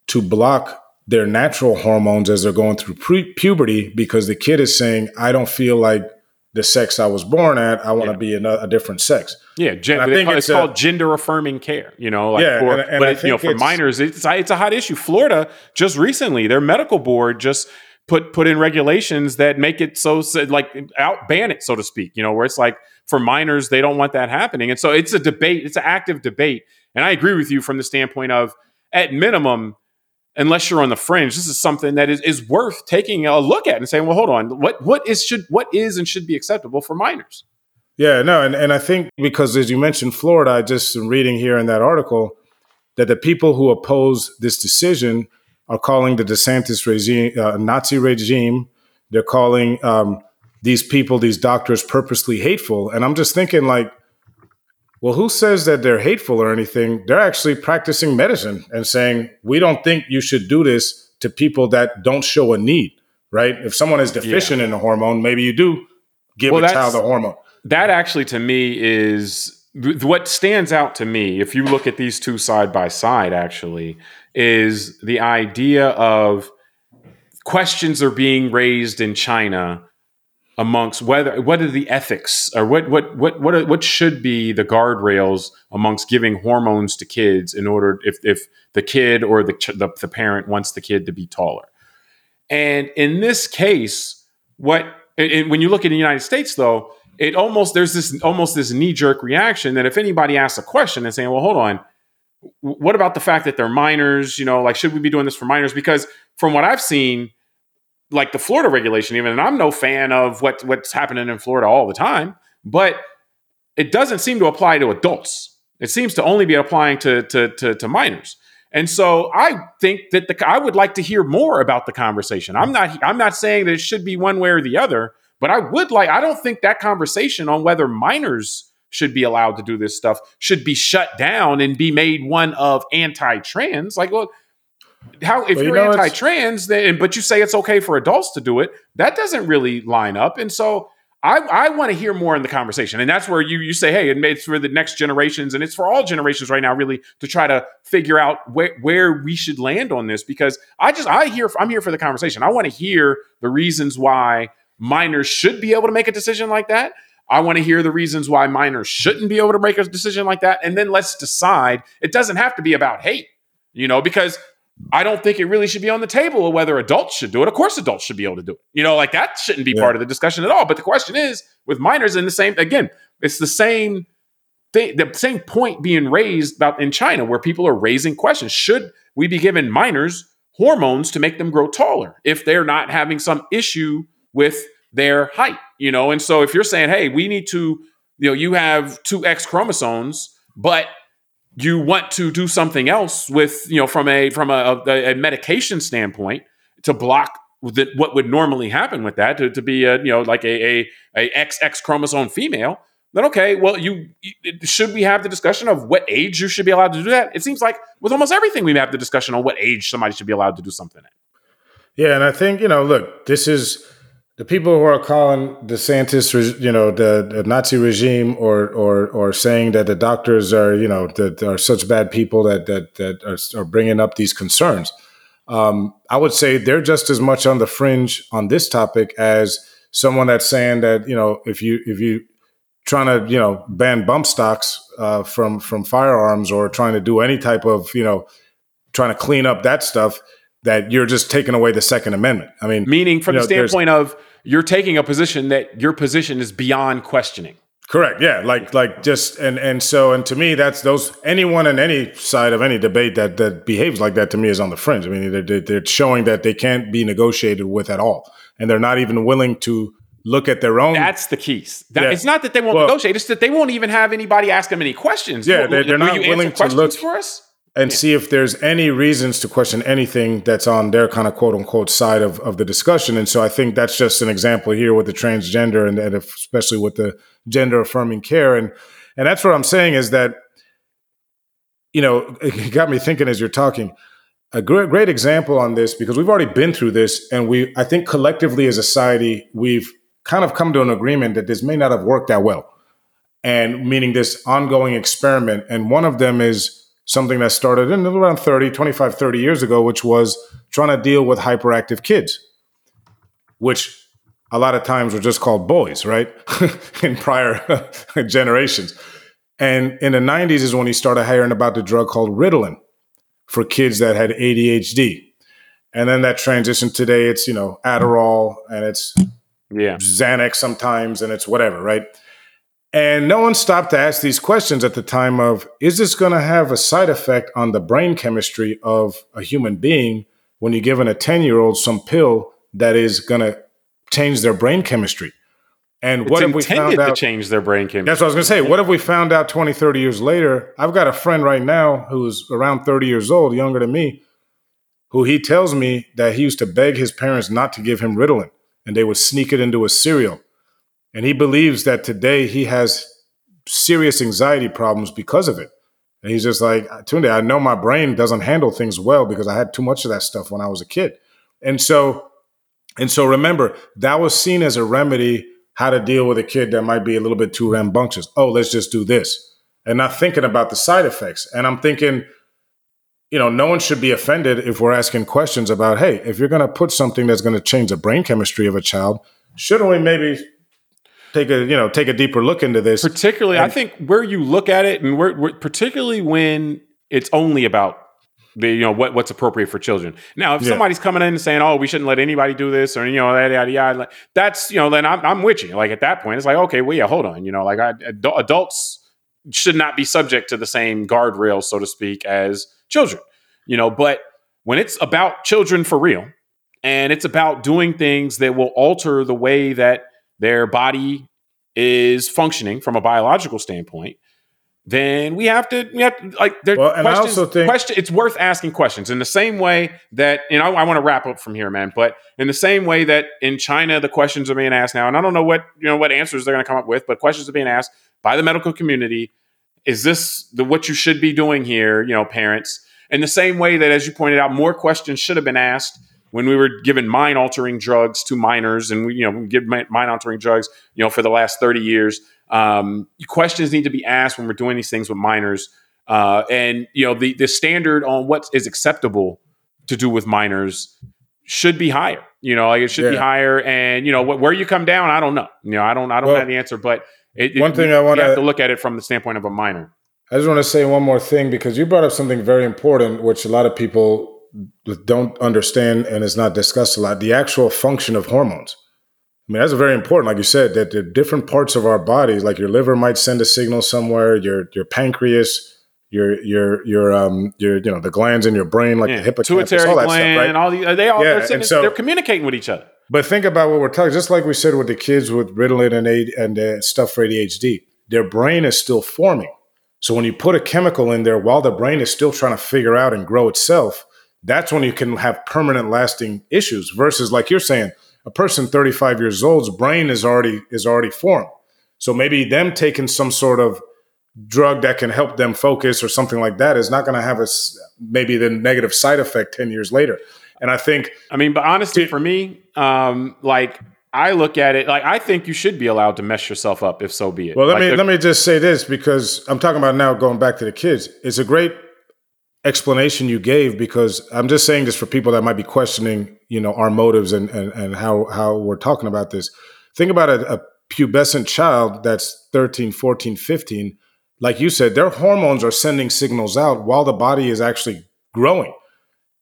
B: to block their natural hormones as they're going through pre- puberty because the kid is saying, I don't feel like the sex I was born at. I want to yeah. be a, a, different sex.
A: Yeah, gen- I think it's, it's called gender affirming care. You know, like
B: yeah,
A: for,
B: and, and
A: but you know, for minors, it's it's a hot issue. Florida just recently, their medical board just put put in regulations that make it so like out ban it so to speak you know where it's like for minors they don't want that happening and so it's a debate it's an active debate and i agree with you from the standpoint of at minimum unless you're on the fringe this is something that is, is worth taking a look at and saying well hold on what what is should what is and should be acceptable for minors
B: yeah no and, and i think because as you mentioned florida i just am reading here in that article that the people who oppose this decision are calling the DeSantis regime uh, Nazi regime. They're calling um, these people, these doctors, purposely hateful. And I'm just thinking, like, well, who says that they're hateful or anything? They're actually practicing medicine and saying, we don't think you should do this to people that don't show a need, right? If someone is deficient yeah. in a hormone, maybe you do give well, a child a hormone.
A: That actually, to me, is what stands out to me. If you look at these two side by side, actually, is the idea of questions are being raised in China amongst whether what are the ethics or what what what what are, what should be the guardrails amongst giving hormones to kids in order if if the kid or the the, the parent wants the kid to be taller. And in this case, what when you look at the United States though, it almost there's this almost this knee jerk reaction that if anybody asks a question and saying, "Well, hold on, what about the fact that they're minors? You know, like should we be doing this for minors? Because from what I've seen, like the Florida regulation, even, and I'm no fan of what what's happening in Florida all the time, but it doesn't seem to apply to adults. It seems to only be applying to to to, to minors. And so I think that the I would like to hear more about the conversation. I'm not I'm not saying that it should be one way or the other, but I would like I don't think that conversation on whether minors should be allowed to do this stuff should be shut down and be made one of anti-trans. Like, well, how if well, you're know, anti-trans, then but you say it's okay for adults to do it, that doesn't really line up. And so I, I want to hear more in the conversation. And that's where you you say, hey, it's for the next generations, and it's for all generations right now, really, to try to figure out where, where we should land on this. Because I just I hear I'm here for the conversation. I want to hear the reasons why minors should be able to make a decision like that. I want to hear the reasons why minors shouldn't be able to make a decision like that. And then let's decide. It doesn't have to be about hate, you know, because I don't think it really should be on the table of whether adults should do it. Of course, adults should be able to do it. You know, like that shouldn't be yeah. part of the discussion at all. But the question is with minors in the same, again, it's the same thing, the same point being raised about in China where people are raising questions. Should we be giving minors hormones to make them grow taller if they're not having some issue with their height, you know? And so if you're saying, hey, we need to, you know, you have two X chromosomes, but you want to do something else with, you know, from a from a, a, a medication standpoint to block what would normally happen with that to, to be a, you know, like a, a, a XX chromosome female, then okay, well, you should we have the discussion of what age you should be allowed to do that? It seems like with almost everything we have the discussion on what age somebody should be allowed to do something at.
B: Yeah, and I think you know, look, this is the people who are calling DeSantis, you know, the, the, Nazi regime, or or or saying that the doctors are, you know, that are such bad people that that that are, are bringing up these concerns. Um, I would say they're just as much on the fringe on this topic as someone that's saying that you know if you if you trying to you know ban bump stocks uh, from from firearms or trying to do any type of you know trying to clean up that stuff that you're just taking away the Second Amendment. I mean,
A: meaning from the know, standpoint of you're taking a position that your position is beyond questioning.
B: Correct. Yeah. Like like just and and so and to me that's those anyone on any side of any debate that that behaves like that to me is on the fringe. I mean they're they're showing that they can't be negotiated with at all, and they're not even willing to look at their own.
A: That's the keys. That, yeah. It's not that they won't well, negotiate; it's that they won't even have anybody ask them any questions.
B: Yeah, they're, they're not willing to look
A: for us
B: and yeah. see if there's any reasons to question anything that's on their kind of quote unquote side of, of the discussion. And so I think that's just an example here with the transgender and, and especially with the gender affirming care. And and that's what I'm saying is that, you know, it got me thinking as you're talking. A great, great example on this because we've already been through this, and we I think collectively as a society we've kind of come to an agreement that this may not have worked that well, and meaning this ongoing experiment. And one of them is something that started in around 30, 25, 30 years ago, which was trying to deal with hyperactive kids, which a lot of times were just called boys, right? in prior generations. And in the 90s is when he started hearing about the drug called Ritalin for kids that had ADHD. and then that transition today, it's you know Adderall and it's
A: yeah
B: Xanax sometimes, and it's whatever, right? And no one stopped to ask these questions at the time of is this going to have a side effect on the brain chemistry of a human being when you're giving a 10 year old some pill that is going to change their brain chemistry? And
A: it's
B: what if we found out
A: to change their brain chemistry?
B: That's what I was going to say. What if we found out 20, 30 years later? I've got a friend right now who's around 30 years old, younger than me, who he tells me that he used to beg his parents not to give him Ritalin and they would sneak it into a cereal and he believes that today he has serious anxiety problems because of it. And he's just like, Tunde, I know my brain doesn't handle things well because I had too much of that stuff when I was a kid. And so, and so remember, that was seen as a remedy how to deal with a kid that might be a little bit too rambunctious. Oh, let's just do this. And not thinking about the side effects. And I'm thinking, you know, no one should be offended if we're asking questions about, hey, if you're going to put something that's going to change the brain chemistry of a child, shouldn't we maybe take a you know take a deeper look into this.
A: Particularly, and, I think where you look at it, and where, where, particularly when it's only about the you know what what's appropriate for children. Now, if yeah. somebody's coming in and saying, "Oh, we shouldn't let anybody do this," or you know, yada yada yada, that's you know, then I'm I'm with you. Like at that point, it's like, okay, well, yeah, hold on, you know, like I, adults should not be subject to the same guardrails, so to speak, as children. You know, but when it's about children for real, and it's about doing things that will alter the way that their body is functioning from a biological standpoint, then we have to we have to, like there well, and questions, I also think question, it's worth asking questions in the same way that you know I want to wrap up from here, man. But in the same way that in China the questions are being asked now, and I don't know what you know what answers they're going to come up with, but questions are being asked by the medical community. Is this the what you should be doing here, you know, parents? In the same way that, as you pointed out, more questions should have been asked when we were given mind altering drugs to minors and we, you know, give mind altering drugs, you know, for the last 30 years. Um, questions need to be asked when we're doing these things with minors. Uh, and, you know, the, the standard on what is acceptable to do with minors should be higher. You know, like it should yeah. be higher. And, you know, wh- where you come down, I don't know. You know, I don't, I don't well, have the answer, but it,
B: one thing I want
A: to look at it from the standpoint of a minor.
B: I just want to say one more thing because you brought up something very important, which a lot of people don't understand and is not discussed a lot the actual function of hormones. I mean, that's very important. Like you said, that the different parts of our bodies, like your liver might send a signal somewhere, your your pancreas, your your your um your you know the glands in your brain, like yeah. the hippocampus,
A: Pituitary all that gland, stuff, right? All the, they all yeah, they're, so, they're communicating with each other.
B: But think about what we're talking. Just like we said with the kids with Ritalin and and uh, stuff for ADHD, their brain is still forming. So when you put a chemical in there while the brain is still trying to figure out and grow itself, that's when you can have permanent lasting issues versus like you're saying a person 35 years old's brain is already is already formed so maybe them taking some sort of drug that can help them focus or something like that is not going to have a maybe the negative side effect 10 years later and i think
A: i mean but honestly for me um like I look at it like I think you should be allowed to mess yourself up if so be it.
B: Well, let
A: like
B: me the, let me just say this because I'm talking about now going back to the kids. It's a great explanation you gave because I'm just saying this for people that might be questioning, you know, our motives and and, and how how we're talking about this. Think about a, a pubescent child that's 13, 14, 15. Like you said, their hormones are sending signals out while the body is actually growing.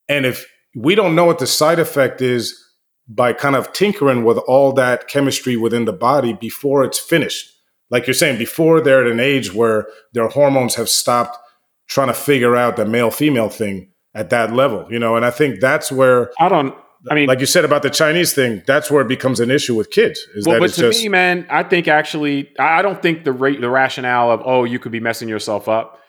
B: And if we don't know what the side effect is by kind of tinkering with all that chemistry within the body before it's finished, like you're saying, before they're at an age where their hormones have stopped trying to figure out the male female thing at that level, you know. And I think that's where
A: I don't. I mean,
B: like you said about the Chinese thing, that's where it becomes an issue with kids. Is well, that but to just,
A: me, man, I think actually, I don't think the rate, the rationale of oh, you could be messing yourself up,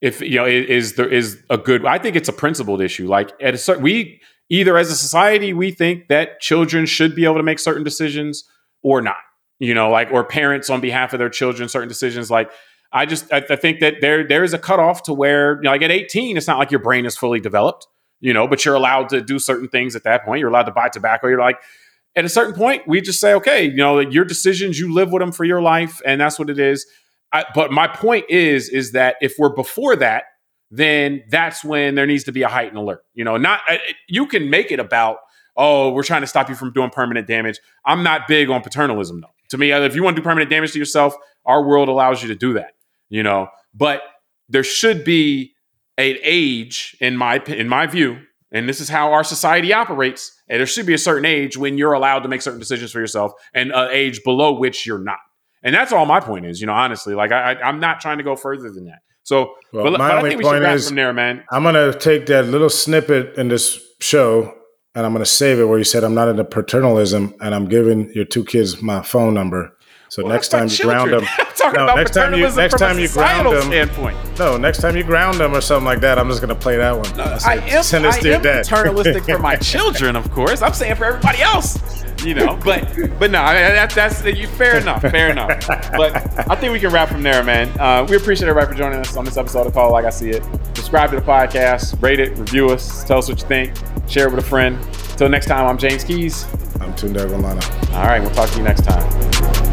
A: if you know, is there is a good. I think it's a principled issue. Like at a certain, we either as a society we think that children should be able to make certain decisions or not. You know, like or parents on behalf of their children certain decisions. Like I just I, I think that there there is a cutoff to where you know, like at 18, it's not like your brain is fully developed, you know, but you're allowed to do certain things at that point. You're allowed to buy tobacco. You're like at a certain point, we just say, okay, you know, your decisions, you live with them for your life, and that's what it is. I, but my point is, is that if we're before that, then that's when there needs to be a heightened alert. You know, not you can make it about, oh, we're trying to stop you from doing permanent damage. I'm not big on paternalism though. To me, if you want to do permanent damage to yourself, our world allows you to do that you know, but there should be an age in my in my view and this is how our society operates. And there should be a certain age when you're allowed to make certain decisions for yourself, and an age below which you're not. And that's all my point is. You know, honestly, like I, I am not trying to go further than that. So, well, but, but I think we is, from there, man.
B: I'm gonna take that little snippet in this show and I'm gonna save it where you said I'm not into paternalism, and I'm giving your two kids my phone number. So well, next time you ground them,
A: no, next time you next time you ground them, standpoint.
B: no, next time you ground them or something like that, I'm just gonna play that one.
A: No, I am, Send I am paternalistic for my children, of course. I'm saying for everybody else, you know. But but no, that, that's you. Fair enough, fair enough. But I think we can wrap from there, man. Uh, we appreciate everybody for joining us on this episode of Call Like I See It. Subscribe to the podcast, rate it, review us, tell us what you think, share it with a friend. Until next time, I'm James Keys.
B: I'm Tunde Ogunlana.
A: All right, we'll talk to you next time.